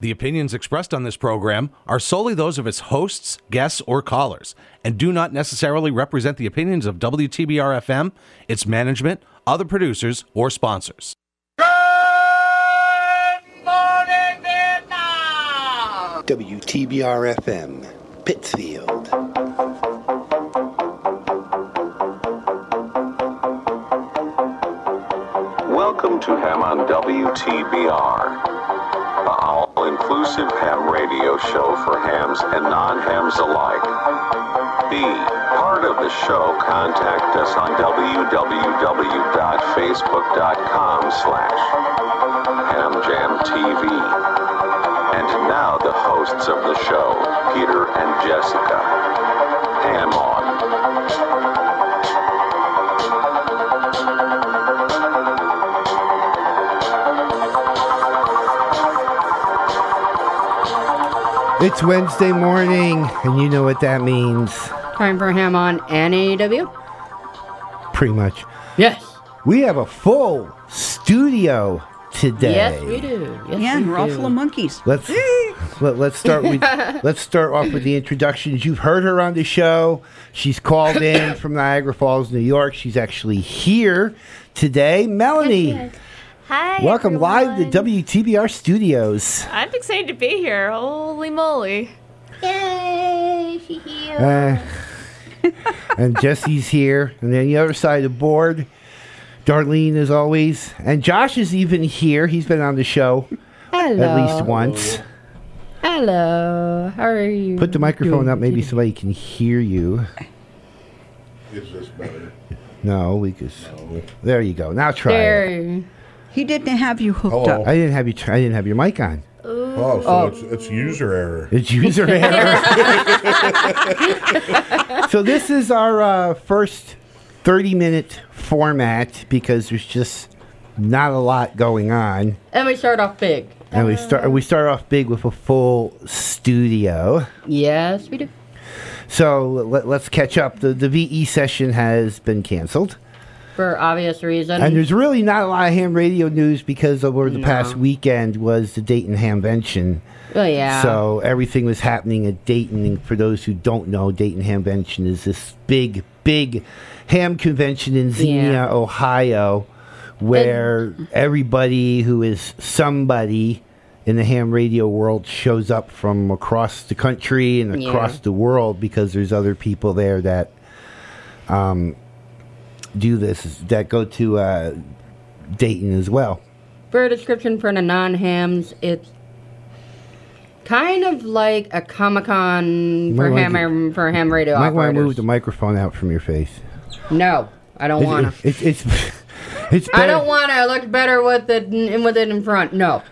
The opinions expressed on this program are solely those of its hosts, guests, or callers, and do not necessarily represent the opinions of WTBR FM, its management, other producers, or sponsors. Good morning, Vietnam! WTBR FM, Pittsfield. Welcome to Ham on WTBR, the all-inclusive ham radio show for hams and non-hams alike. Be part of the show. Contact us on www.facebook.com slash hamjamtv. And now the hosts of the show, Peter and Jessica. Ham on. It's Wednesday morning, and you know what that means. Time for ham on NAW? Pretty much. Yes. We have a full studio today. Yes, we do. Yes, Yeah, we and we're all full of monkeys. Let's let, let's start with let's start off with the introductions. You've heard her on the show. She's called in from Niagara Falls, New York. She's actually here today. Melanie, Hi. welcome live to WTBR Studios. I'm excited to be here. Holy moly. Yay. Uh, and Jesse's here, and then the other side of the board, Darlene as always, and Josh is even here. He's been on the show Hello. at least once. Hello. How are you? Put the microphone doing up, maybe today? somebody can hear you. Is this better? No, we could. There you go. Now try it. There. He didn't have you hooked Hello. up. I didn't have you. Tr- I didn't have your mic on. Oh, so It's, it's user error. It's user error. so this is our uh, first thirty-minute format because there's just not a lot going on, And we start off big. and we start we start off big with a full studio. Yes, we do. So let, us catch up. The the VE session has been canceled. For obvious reasons. And there's really not a lot of ham radio news because over the No. past weekend was the Dayton Hamvention. oh, yeah. So everything was happening at Dayton. And for those who don't know, Dayton Hamvention is this big, big ham convention in Xenia, Yeah. Ohio, where everybody who is somebody in the ham radio world shows up from across the country and Yeah. across the world because there's other people there that um, do this, that go to uh, Dayton as well. For a description for the non-hams, it's kind of like a Comic Con for ham for ham radio might want to move the microphone out from your face. no, I don't want to. it- it's it's I don't want to look better with it in, with it in front. No.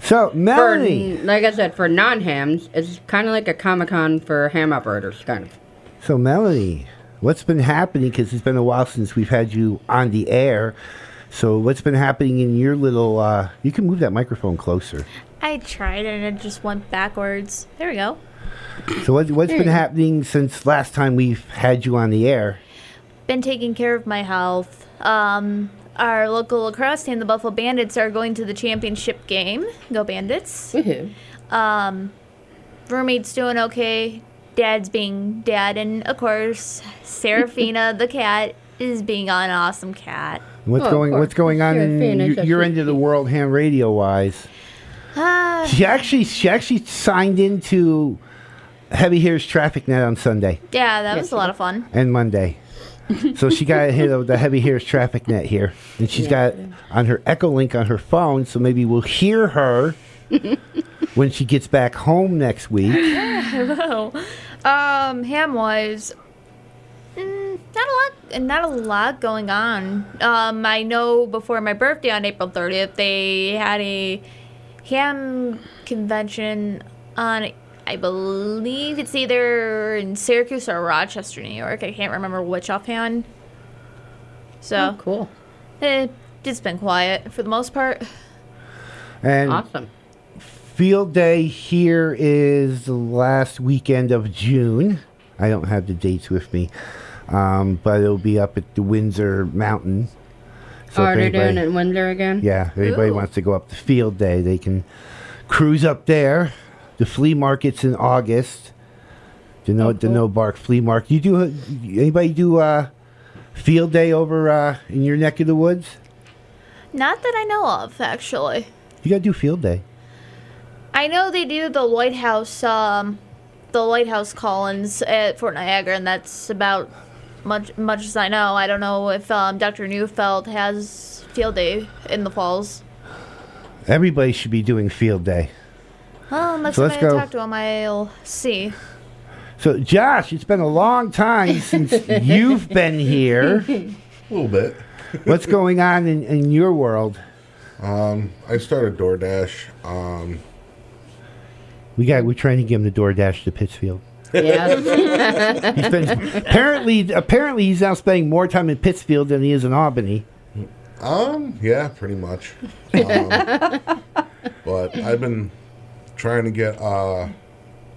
So For, like I said, for non-hams, it's kind of like a Comic Con for ham operators, kind of. so Melanie, what's been happening? Because it's been a while since we've had you on the air. So what's been happening in your little? Uh, you can move that microphone closer. I tried and it just went backwards. There we go. So what, what's been happening since last time we've had you on the air? Been taking care of my health. Um, our local lacrosse team, the Buffalo Bandits, are going to the championship game. Go Bandits. Woohoo. Um, roommate's doing okay. Dad's being dad, and of course, Serafina the cat is being an awesome cat. What's Oh, of going course. What's going on Sure, in Phoenix, your, that's your end of the world, ham radio wise? Ah, She actually she actually signed into Heavy Hitters Traffic Net on Sunday yeah, that Yes, was a lot of fun. and Monday. so she got a hit of the Heavy Hitters Traffic Net here, and she's got on her Echo Link on her phone. So maybe we'll hear her when she gets back home next week. Hello. Um, ham wise, mm, not a lot, not a lot going on. Um, I know before my birthday on April 30th, they had a ham convention on. I believe it's either in Syracuse or Rochester, New York. I can't remember which offhand. So, Oh, cool. eh, it's been quiet for the most part. And Awesome. Field day here is the last weekend of June. I don't have the dates with me, um, but it'll be up at the Windsor Mountain. oh, if are doing it in Windsor again? Yeah, if anybody Ooh. wants to go up to field day, they can cruise up there. The flea market's in August. The no, the no bark flea market. You do anybody do uh, field day over uh, in your neck of the woods? Not that I know of, actually. You gotta do field day. I know they do the lighthouse, um, the lighthouse Collins at Fort Niagara, and that's about much much as I know. I don't know if um, Dr. Neufeld has field day in the falls. Everybody should be doing field day. Well, next So let's I go. talk to him, I'll see. So, Josh, it's been a long time since you've been here. A little bit. What's going on in, in your world? Um, I started DoorDash. Um, We got. We're trying to give him the DoorDash to Pittsfield. Yeah. He's been apparently. Apparently, he's now spending more time in Pittsfield than he is in Albany. um, yeah, pretty much. Um, but I've been trying to get uh,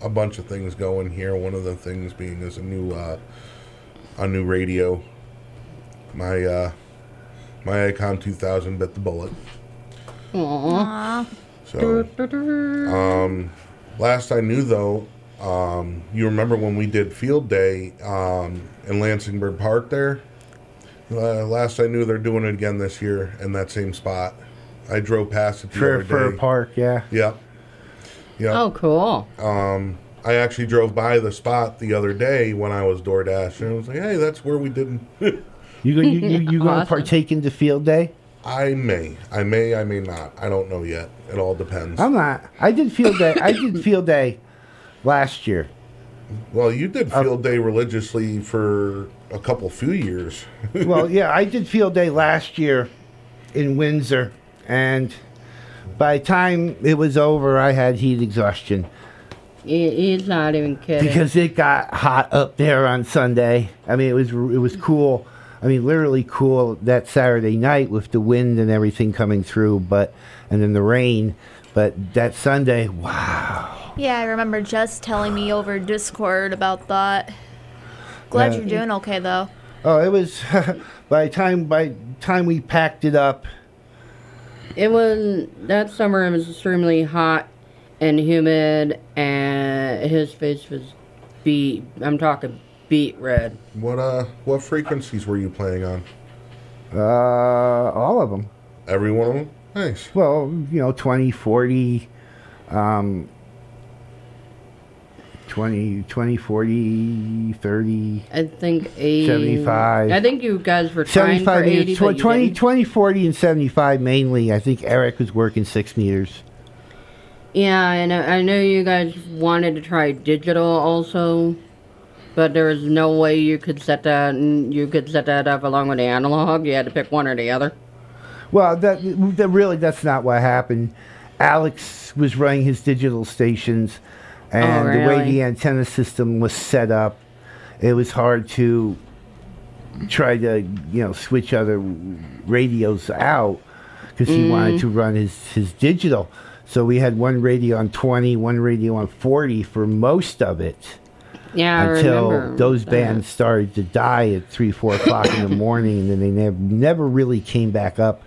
a bunch of things going here. One of the things being is a new uh, a new radio. My uh, my Icom 2000 bit the bullet. Aw. So, um, last I knew though, um, you remember when we did field day um, in Lansingburgh Park there? Uh, last I knew, they're doing it again this year in that same spot. I drove past it the For other for day. a park, yeah. Yep. Yep. oh, cool. Um, I actually drove by the spot the other day when I was DoorDash, and I was like, "Hey, that's where we did." You go, you you, you going to partake in the field day? I may, I may, I may not. I don't know yet. It all depends. I'm not. I did field day. I did field day last year. well, you did field day religiously for a couple few years. well, yeah, I did field day last year in Windsor, and by the time it was over, I had heat exhaustion He, he's not even kidding. because it got hot up there on Sunday. I mean, it was it was cool. I mean, literally cool that Saturday night with the wind and everything coming through, but and then the rain. But that Sunday, wow. Yeah, I remember Jess telling me over Discord about that. Glad Uh, you're doing okay though. Oh, it was by time by time we packed it up. It was that summer. It was extremely hot and humid, and his face was beat. I'm talking beet red. What uh, what frequencies were you playing on? Uh, all of them. Every one of them. Nice. Well, you know, 20, 40, um, 20, 20, 40, 30, I think 80, 75. I think you guys were trying for 75 80. meters. Tw- you 20, 20, 40, and 75 mainly. I think Eric was working six meters. Yeah, and I I know you guys wanted to try digital also, but there was no way you could set that. You could set that up along with the analog. You had to pick one or the other. Well, that, that really, that's not what happened. Alex was running his digital stations, and Oh, the way the antenna system was set up, it was hard to try to, you know, switch other radios out because he Mm. wanted to run his, his digital. So we had one radio on 20, one radio on 40 for most of it Yeah, until those that. bands started to die at three, four o'clock in the morning, and then they never, never really came back up.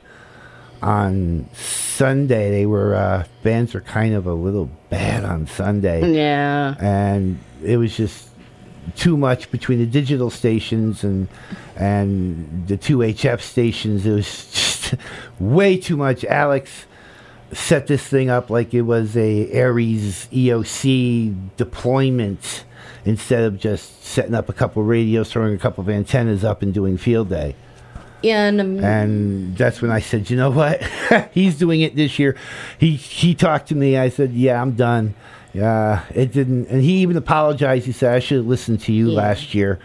On Sunday, they were uh, bands were kind of a little bad on Sunday, Yeah. and it was just too much between the digital stations and and the two HF stations. It was just way too much. Alex set this thing up like it was a ARES EOC deployment instead of just setting up a couple radios, throwing a couple of antennas up, and doing field day. And, um, And that's when I said, you know what? He's doing it this year. He he talked to me. I said, yeah, I'm done. Yeah, it didn't. And he even apologized. He said, I should have listened to you Yeah. last year.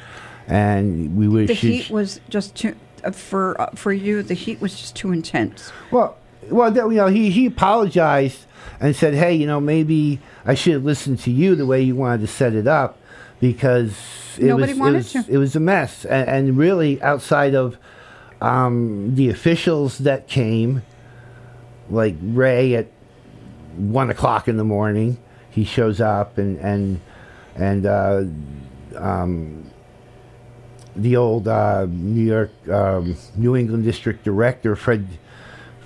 And we wish The heat was just too uh, for uh, for you. The heat was just too intense. Well, well, you know, he he apologized and said, "Hey, you know, maybe I should have listened to you the way you wanted to set it up because it Nobody was wanted it was, it was a mess." And, and really, outside of um, the officials that came, like Ray at one o'clock in the morning, he shows up and and and uh, um, the old uh, New York, um, New England District Director, Fred,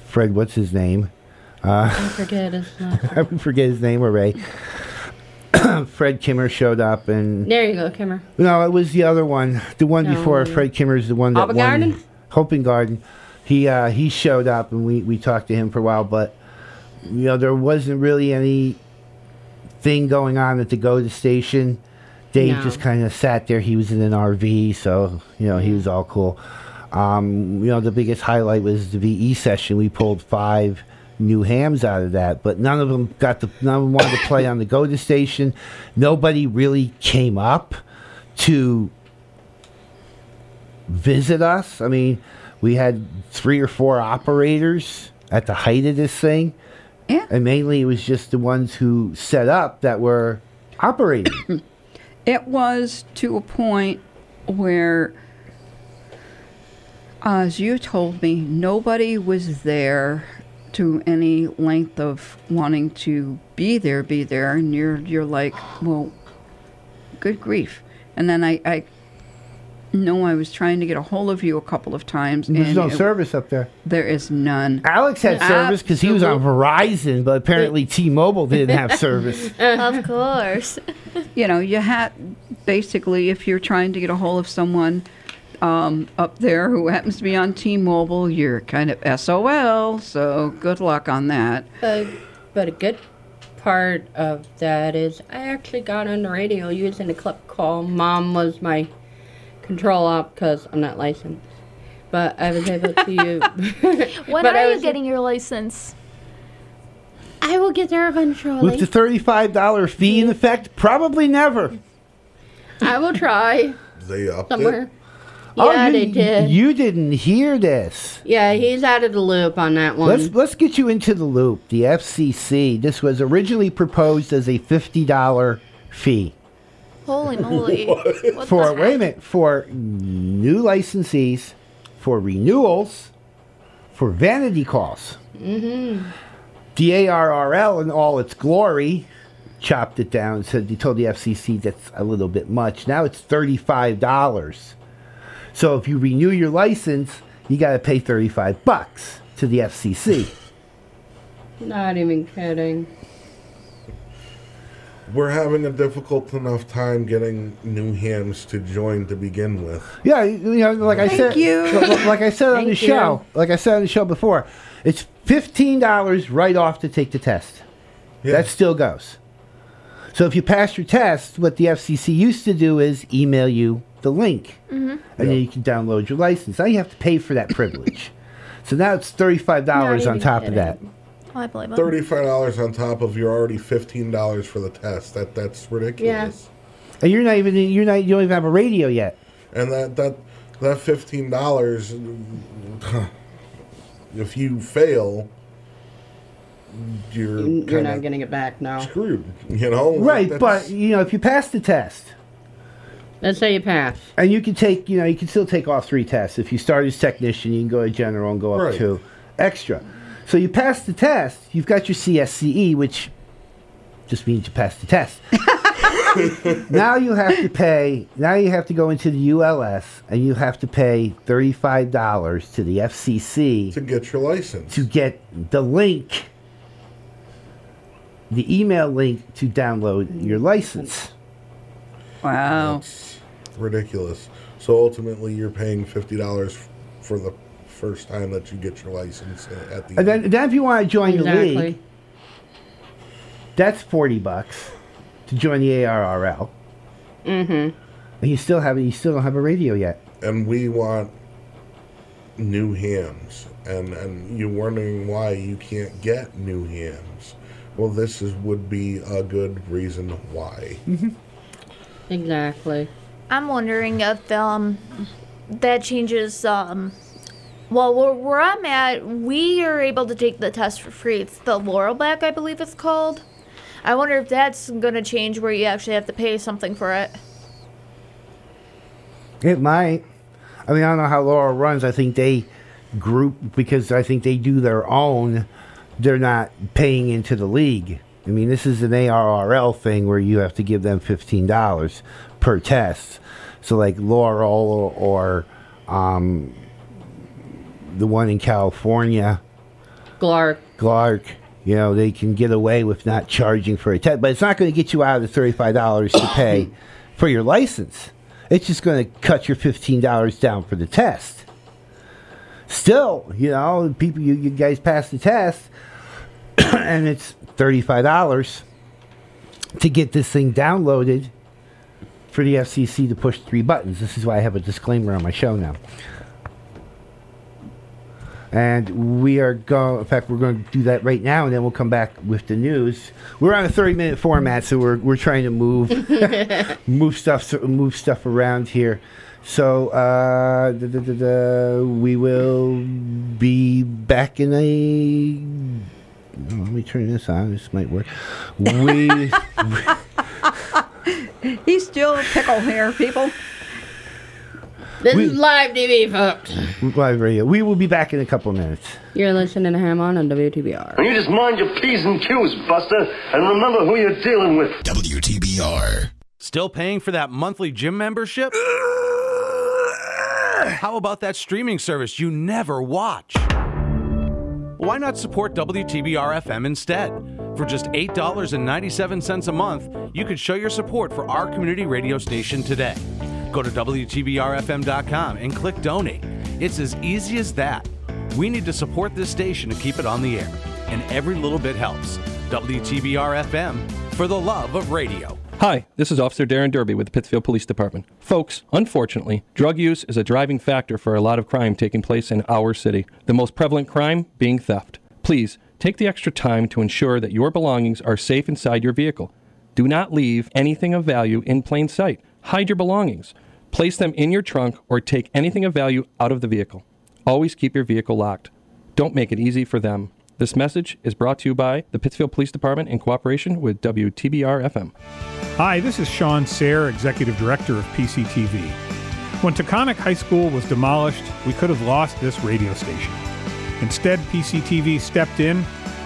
Fred, what's his name? I forget his last. I forget his name already. Fred Kimmer showed up, and There you go, Kimmer. no, it was the other one. The one No. before Fred Kimmer is the one that won. Garden? Hoping Garden. He uh, he showed up, and we we talked to him for a while, but you know there wasn't really any thing going on at the go to station. Dave No. just kind of sat there. He was in an RV, so you know he was all cool. Um, you know the biggest highlight was the VE session. We pulled five new hams out of that, but none of them got the none of them wanted to play on the go to station. Nobody really came up to visit us. I mean, we had three or four operators at the height of this thing. Yeah. And mainly it was just the ones who set up that were operating. It was to a point where, as you told me, nobody was there to any length of wanting to be there, be there, and you're you're like, well, good grief. And then I, I know I was trying to get a hold of you a couple of times, There's and no it- service up there. there is none. Alex had service because he was on Verizon, but apparently T-Mobile didn't have service. of course. you know, you had basically if you're trying to get a hold of someone um, up there who happens to be on T-Mobile, you're kind of SOL. So good luck on that. But, but a good part of that is I actually got on the radio using a clip call. Mom was my control op because I'm not licensed. But I was able to use. When But I are you was- getting your license? I will get there eventually. With the thirty-five dollar fee in effect, probably never. I will try They upped somewhere. it. Oh, Yeah, you, they did. You didn't hear this. yeah, he's out of the loop on that one. Let's let's get you into the loop. The FCC. This was originally proposed as a fifty dollar fee Holy moly. What for the wait a heck? minute for new licensees, for renewals, for vanity calls. Mm-hmm. The ARRL in all its glory chopped it down. and Said they told the FCC that's a little bit much. Now it's thirty five dollars. So if you renew your license, you got to pay thirty five bucks to the FCC. Not even kidding. We're having a difficult enough time getting new hams to join to begin with. Yeah, you know, like I said, you. like I said on the Thank you. show, like I said on the show before, it's fifteen dollars right off to take the test. Yeah. That still goes. So if you pass your test, what the FCC used to do is email you the link, mm-hmm. and then you can download your license. Now you have to pay for that privilege. So now it's thirty-five dollars Not on even top of that. Oh, I believe. Thirty-five dollars on top of your already fifteen dollars for the test. That that's ridiculous. And you're not even you're not you don't even have a radio yet. And that that that fifteen dollars, if you fail, you're You're not getting it back now. screwed. You know, Right, That's- but you know if you pass the test, Let's say you pass. And you can take, you know, you can still take all three tests. If you start as technician, you can go to general and go up Right. to extra. So you pass the test, you've got your CSCE, which just means you passed the test. now you have to pay, now you have to go into the ULS and you have to pay $35 to the FCC to get your license. to get the link, the email link to download your license. Wow. It's ridiculous. So ultimately, you're paying fifty dollars for the first time that you get your license at the And then, then if you want to join the league, That's forty bucks to join the ARRL. Mm-hmm. And you still have you still don't have a radio yet. and we want new hams. And and you're wondering why you can't get new hams. Well, this is would be a good reason why. Exactly. I'm wondering if um that changes um well where, where I'm at we are able to take the test for free. It's the Laurel Laurelback I believe it's called. I wonder if that's gonna change where you actually have to pay something for it. It might. I mean, I don't know how Laurel runs. I think they group because I think they do their own. They're not paying into the league. I mean, this is an ARRL thing where you have to give them fifteen dollars per test. So, like Laurel or um, the one in California, GLAARG. Clark, you know, they can get away with not charging for a test. But it's not going to get you out of the $35 to pay for your license. It's just going to cut your $15 down for the test. Still, you know, people, you, you guys pass the test, and it's $35 to get this thing downloaded for the FCC to push three buttons. This is why I have a disclaimer on my show now. And we are going, in fact, we're going to do that right now, and then we'll come back with the news. We're on a 30 minute format, so we're, we're trying to move move stuff move stuff around here. So uh, da, da, da, we will be back in a. oh, let me turn this on. This might work. We. He's still a pickle here, people. This We- is live TV, folks. Live radio. We will be back in a couple minutes. You're listening to Ham On on WTBR. And you just mind your P's and Q's, Buster, and remember who you're dealing with. WTBR. Still paying for that monthly gym membership? How about that streaming service you never watch? Why not support WTBR FM instead? For just $8.97 a month, you can show your support for our community radio station today. Go to WTBRFM.com and click donate. It's as easy as that. We need to support this station to keep it on the air, and every little bit helps. WTBR FM for the love of radio. Hi, this is Officer Darren Derby with the Pittsfield Police Department. Folks, unfortunately, drug use is a driving factor for a lot of crime taking place in our city, the most prevalent crime being theft. Please, take the extra time to ensure that your belongings are safe inside your vehicle. Do not leave anything of value in plain sight. Hide your belongings. Place them in your trunk or take anything of value out of the vehicle. Always keep your vehicle locked. Don't make it easy for them. This message is brought to you by the Pittsfield Police Department in cooperation with WTBR FM. Hi, this is Sean Serre, Executive Director of PCTV. When Taconic High School was demolished, we could have lost this radio station. Instead, PCTV stepped in,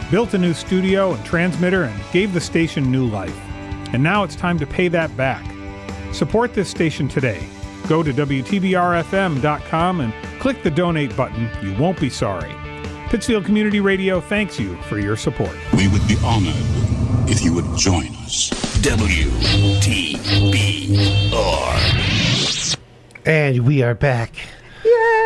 built a new studio and transmitter, and gave the station new life. And now it's time to pay that back. Support this station today. Go to WTBRFM.com and click the donate button. You won't be sorry. Pittsfield Community Radio thanks you for your support. We would be honored if you would join us. WTBR. And we are back.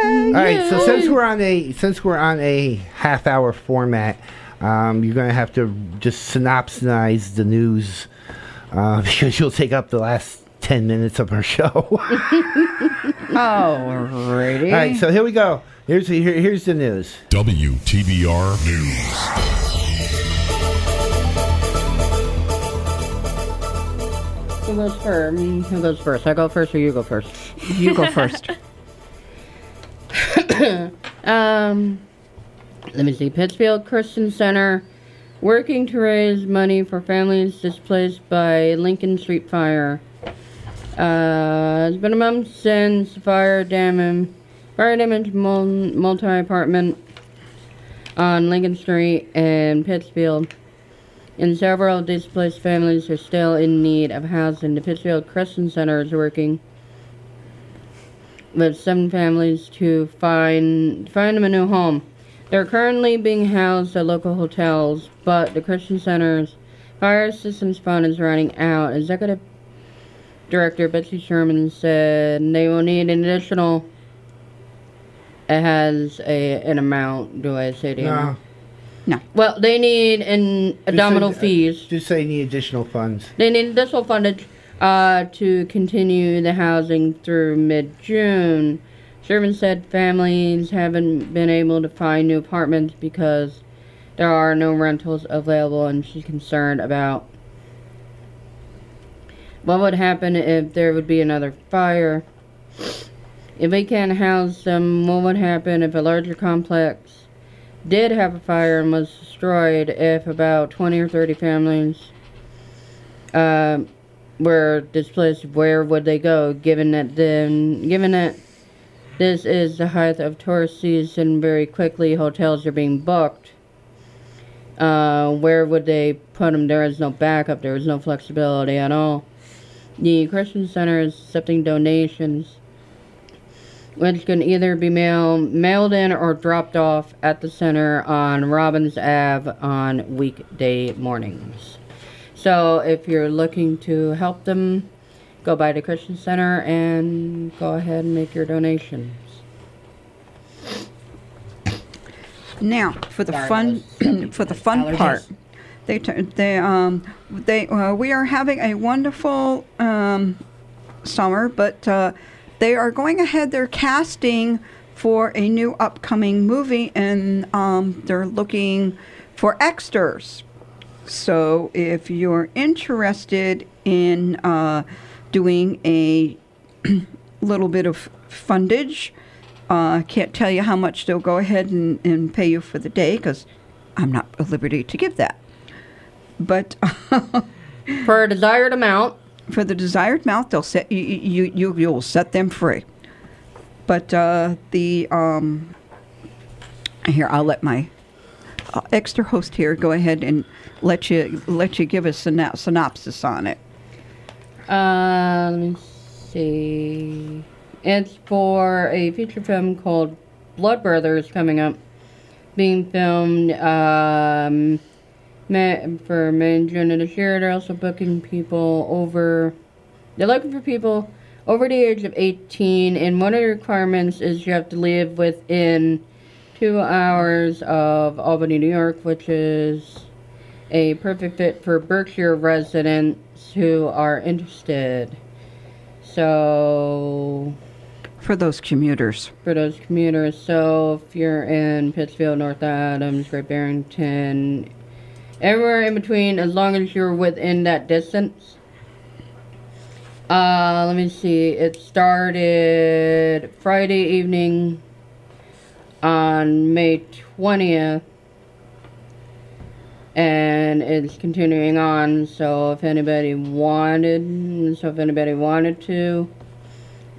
Yay! All right. So since we're on a since we're on a half hour format, um, you're going to have to just synopsize the news uh, because you'll take up the last ten minutes of our show. Alrighty. All right. So here we go. Here's here, here's the news. WTBR News. Who goes first? Who goes first? I go first, or you go first? You go first. Um, let me see. Pittsfield Christian Center working to raise money for families displaced by Lincoln Street fire. Uh, it's been a month since fire damage, fire damage multi-apartment on Lincoln Street in Pittsfield. And several displaced families are still in need of housing. The Pittsfield Christian Center is working with seven families to find find them a new home. They're currently being housed at local hotels, but the Christian Center's fire systems fund is running out. Executive Director Betsy Sherman said they will need an additional. It has a an amount. Do I say the No. amount? No. Well, they need an abdominal Just uh, say- fees. Just say need additional funds. They need additional fundage uh, to continue the housing through mid June. Sherman said families haven't been able to find new apartments because there are no rentals available, and she's concerned about what would happen if there would be another fire. If we can't house them, what would happen if a larger complex did have a fire and was destroyed? If about 20 or 30 families uh, were displaced, where would they go? Given that then, given that this is the height of tourist season, very quickly hotels are being booked. Uh, where would they put them? There is no backup. There is no flexibility at all. The Christian Center is accepting donations which can either be mail, mailed in or dropped off at the center on Robbins Ave on weekday mornings. So if you're looking to help them, go by the Christian Center and go ahead and make your donations. Now, for the fun, for the fun allergies. part, they t- they um they uh, we are having a wonderful um summer, but uh, they are going ahead. They're casting for a new upcoming movie, and um they're looking for extras. So if you're interested in uh, doing a little bit of fundage, uh, can't tell you how much they'll go ahead and, and pay you for the day because I'm not at liberty to give that. But for a desired amount, for the desired amount, they'll set you you you you'll set them free. But uh, the um, here I'll let my uh, extra host here go ahead and let you let you give us a syno- synopsis on it. Uh, let me see. It's for a feature film called Blood Brothers coming up, being filmed um, May, for May and June of this year. They're also booking people over. They're looking for people over the age of 18, and one of the requirements is you have to live within two hours of Albany, New York, which is a perfect fit for Berkshire residents who are interested. So, for those commuters, for those commuters. So, if you're in Pittsfield, North Adams, Great Barrington, everywhere in between, as long as you're within that distance. Uh, let me see. It started Friday evening on May 20th and it's continuing on. So if anybody wanted, so if anybody wanted to,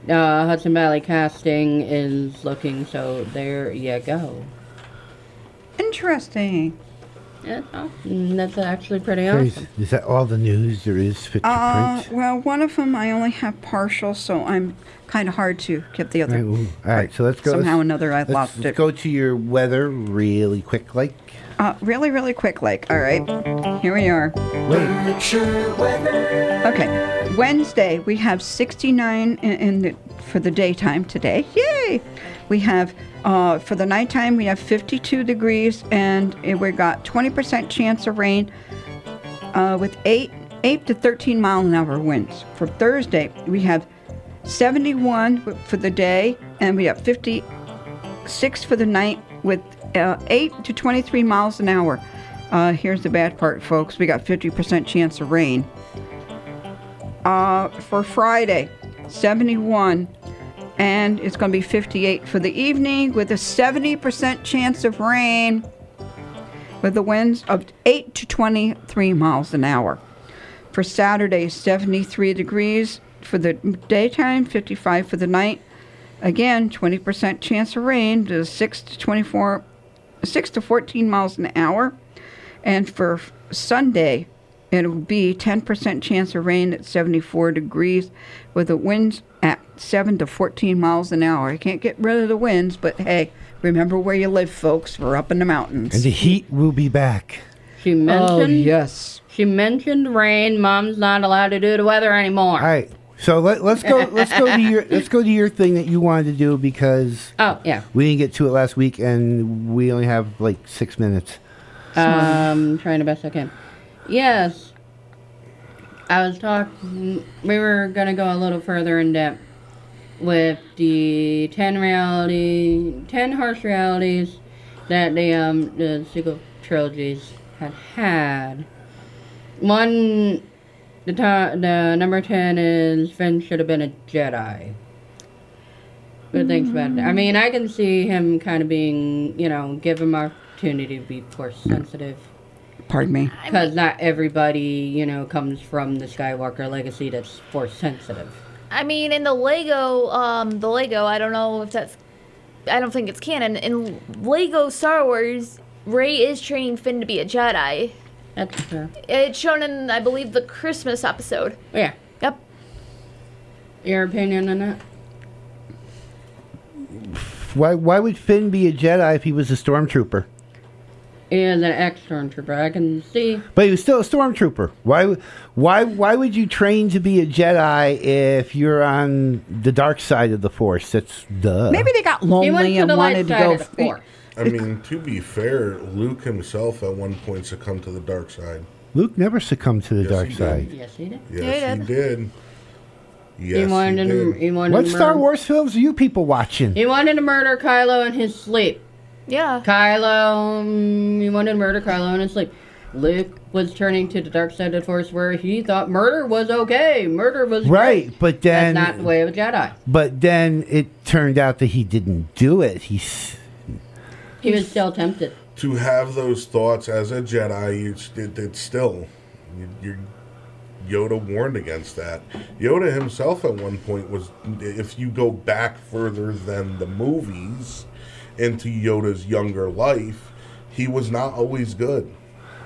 uh, Hudson Valley Casting is looking. So there you go. Interesting. Yeah, oh, that's actually pretty Is, awesome. is that all the news there is fit to Uh, print? well, one of them I only have partial, so I'm kind of hard to get the other. right, well, all right, so let's go. Somehow let's- another, I let's, lost let's it. go to your weather really quick, like. Uh, really, really quick, like. All right, here we are. Okay, Wednesday we have 69 in, in the, for the daytime today. Yay! We have uh, for the nighttime we have 52 degrees and we got 20% chance of rain uh, with eight eight to 13 mile an hour winds. For Thursday we have 71 for the day and we have 56 for the night with uh, 8 to 23 miles an hour. Uh, here's the bad part, folks. We got 50% chance of rain. Uh, for Friday, 71, and it's going to be 58 for the evening with a 70% chance of rain with the winds of 8 to 23 miles an hour. For Saturday, 73 degrees for the daytime, 55 for the night. Again, 20% chance of rain to 6 to 24 6 to 14 miles an hour. And for Sunday, it will be 10% chance of rain at 74 degrees with the winds at 7 to 14 miles an hour. I can't get rid of the winds, but hey, remember where you live, folks. We're up in the mountains. And the heat will be back. She mentioned. Oh, yes. She mentioned rain. Mom's not allowed to do the weather anymore. All right. So let, let's go. Let's go to your. Let's go to your thing that you wanted to do because Oh yeah. we didn't get to it last week, and we only have like six minutes. Um, trying the best I can. Yes. I was talking. We were gonna go a little further in depth with the ten reality, ten harsh realities that the um the sequel trilogies had had. One, the to- the number ten is Finn should have been a Jedi. What thinks about that? I mean, I can see him kind of being, you know, give him opportunity to be force sensitive. Pardon me. Because not everybody, you know, comes from the Skywalker legacy that's force sensitive. I mean, in the Lego, um, the Lego, I don't know if that's, I don't think it's canon. In Lego Star Wars, Rey is training Finn to be a Jedi. That's true. It's shown in, I believe, the Christmas episode. Yeah. Yep. Your opinion on that? why why would Finn be a Jedi if he was a stormtrooper? And an ex-stormtrooper. I can see. But he was still a stormtrooper. Why why why would you train to be a Jedi if you're on the dark side of the Force? That's duh. Maybe they got lonely and wanted to go. Force. I mean, to be fair, Luke himself at one point succumbed to the dark side. Luke never succumbed to the dark he did. side. Yes, he did. Yes, Yeah, he he did. Yes, he wanted he to. did. He wanted What Star Wars films are you people watching? He wanted to murder Kylo in his sleep. Yeah. Kylo. mm, He wanted to murder Kylo and his sleep. Luke was turning to the dark side of the Force, where he thought murder was okay. Murder was Right, great. but then That's not the way of a Jedi. but then it turned out that he didn't do it. He's He was still tempted. To have those thoughts as a Jedi, you, it, it's still. You, you're, Yoda warned against that. Yoda himself at one point was, if you go back further than the movies into Yoda's younger life, he was not always good.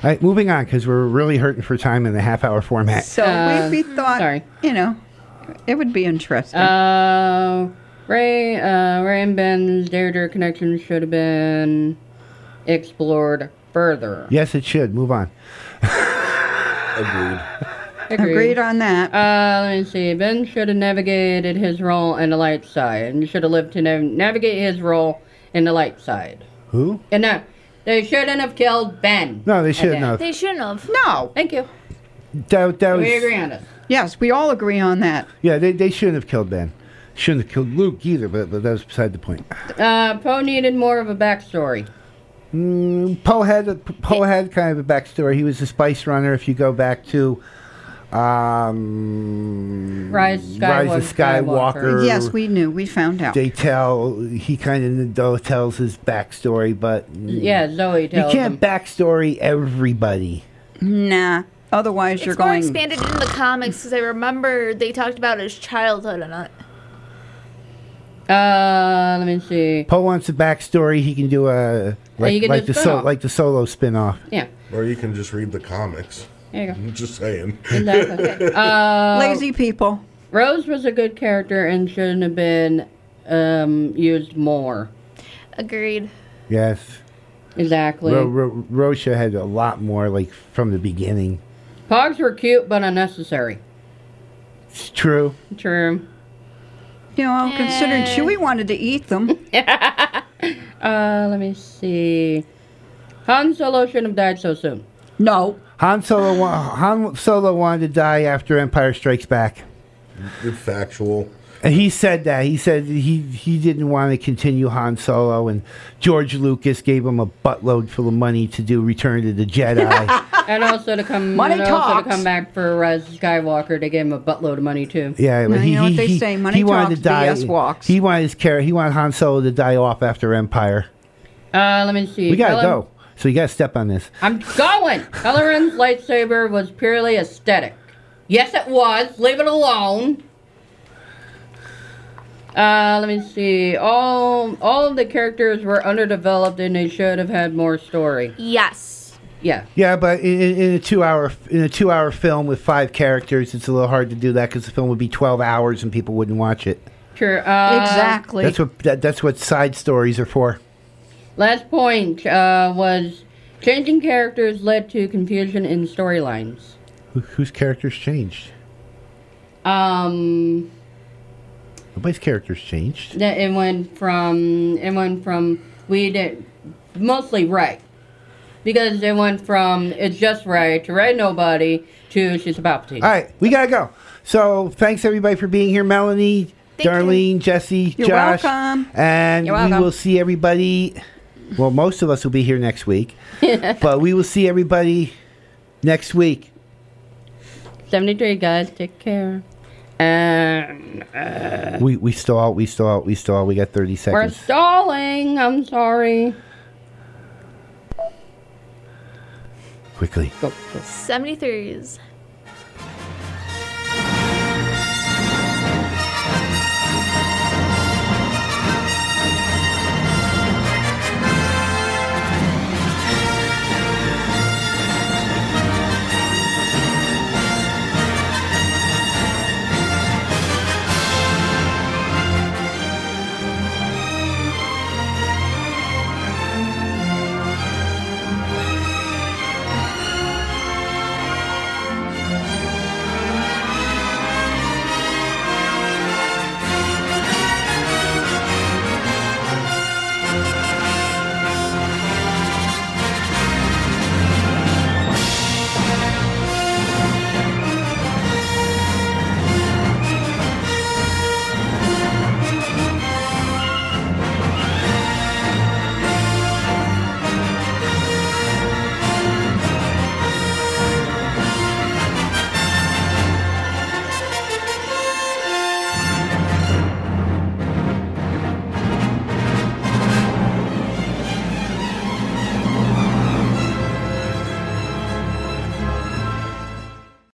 All right, moving on because we're really hurting for time in the half hour format. So Uh, we, we thought, you know, it would be interesting. Uh, Rey, uh, Rey and Ben's Dare Dare connection should have been explored further. Yes, it should. Move on. Agreed. Agreed on that. Uh, let me see. Ben should have navigated his role in the light side, and should have lived to nav- navigate his role in the light side. Who? And no, they shouldn't have killed Ben. No, they shouldn't have. They shouldn't have. No. Thank you. That, that was, we agree on this. Yes, we all agree on that. Yeah, they, they shouldn't have killed Ben. Shouldn't have killed Luke either, but, but that was beside the point. Uh, Poe needed more of a backstory. Mm, Poe had a, Poe had kind of a backstory. He was a spice runner. If you go back to um, Rise Rise Skywalker. of Skywalker. Yes, we knew. We found out. They tell he kind of tells his backstory, but Yeah, Zoe tells. you can't him. backstory everybody. Nah. Otherwise, It's you're more going. expanded in the comics because I remember they talked about his childhood in it. Uh, let me see. Poe wants a backstory. He can do a like, you like do the so, like the solo spin-off. Yeah. Or you can just read the comics. There you go. I'm just saying. Exactly. Uh, Lazy people. Rose was a good character and shouldn't have been um, used more. Agreed. Yes. Exactly. Ro- Ro- Rosha had a lot more like from the beginning. Porgs were cute but unnecessary. It's true. True. You know, considering Eh. Chewie wanted to eat them. Uh, let me see. Han Solo shouldn't have died so soon. No. Han Solo wa- Han Solo wanted to die after Empire Strikes Back. It's factual. And he said that. He said he he didn't want to continue Han Solo, and George Lucas gave him a buttload full of money to do Return to the Jedi. And also to come, Money and also talks. to come back for Rise of Skywalker to give him a buttload of money too. yeah, but Now, he, you know he, what they he, say, money he wanted to die. BS walks. He wanted his character. He wanted Han Solo to die off after Empire. Uh, let me see. We gotta Helen- go. So you gotta step on this. I'm going. Kylo Ren's lightsaber was purely aesthetic. Yes, it was. Leave it alone. Uh, let me see. All all of the characters were underdeveloped, and they should have had more story. Yes. Yeah. Yeah, but in, in in a two-hour in a two-hour film with five characters, it's a little hard to do that because the film would be twelve hours and people wouldn't watch it. Sure. Uh, exactly. That's what that, that's what side stories are for. Last point uh, was changing characters led to confusion in storylines. Who, whose characters changed? Um, Nobody's characters changed. that it went from it went from we did mostly Rey because it went from it's just Rey to Rey nobody to she's about to. All right, we gotta go. So thanks everybody for being here, Melanie, Thank Darlene, Jesse, You're Josh, welcome. and You're we will see everybody. Well, most of us will be here next week, but we will see everybody next week. Seventy three guys, take care. And uh, We we stall, we stall, we stall. We got thirty seconds. we're seconds. stalling. I'm sorry. Quickly. Go. 73s.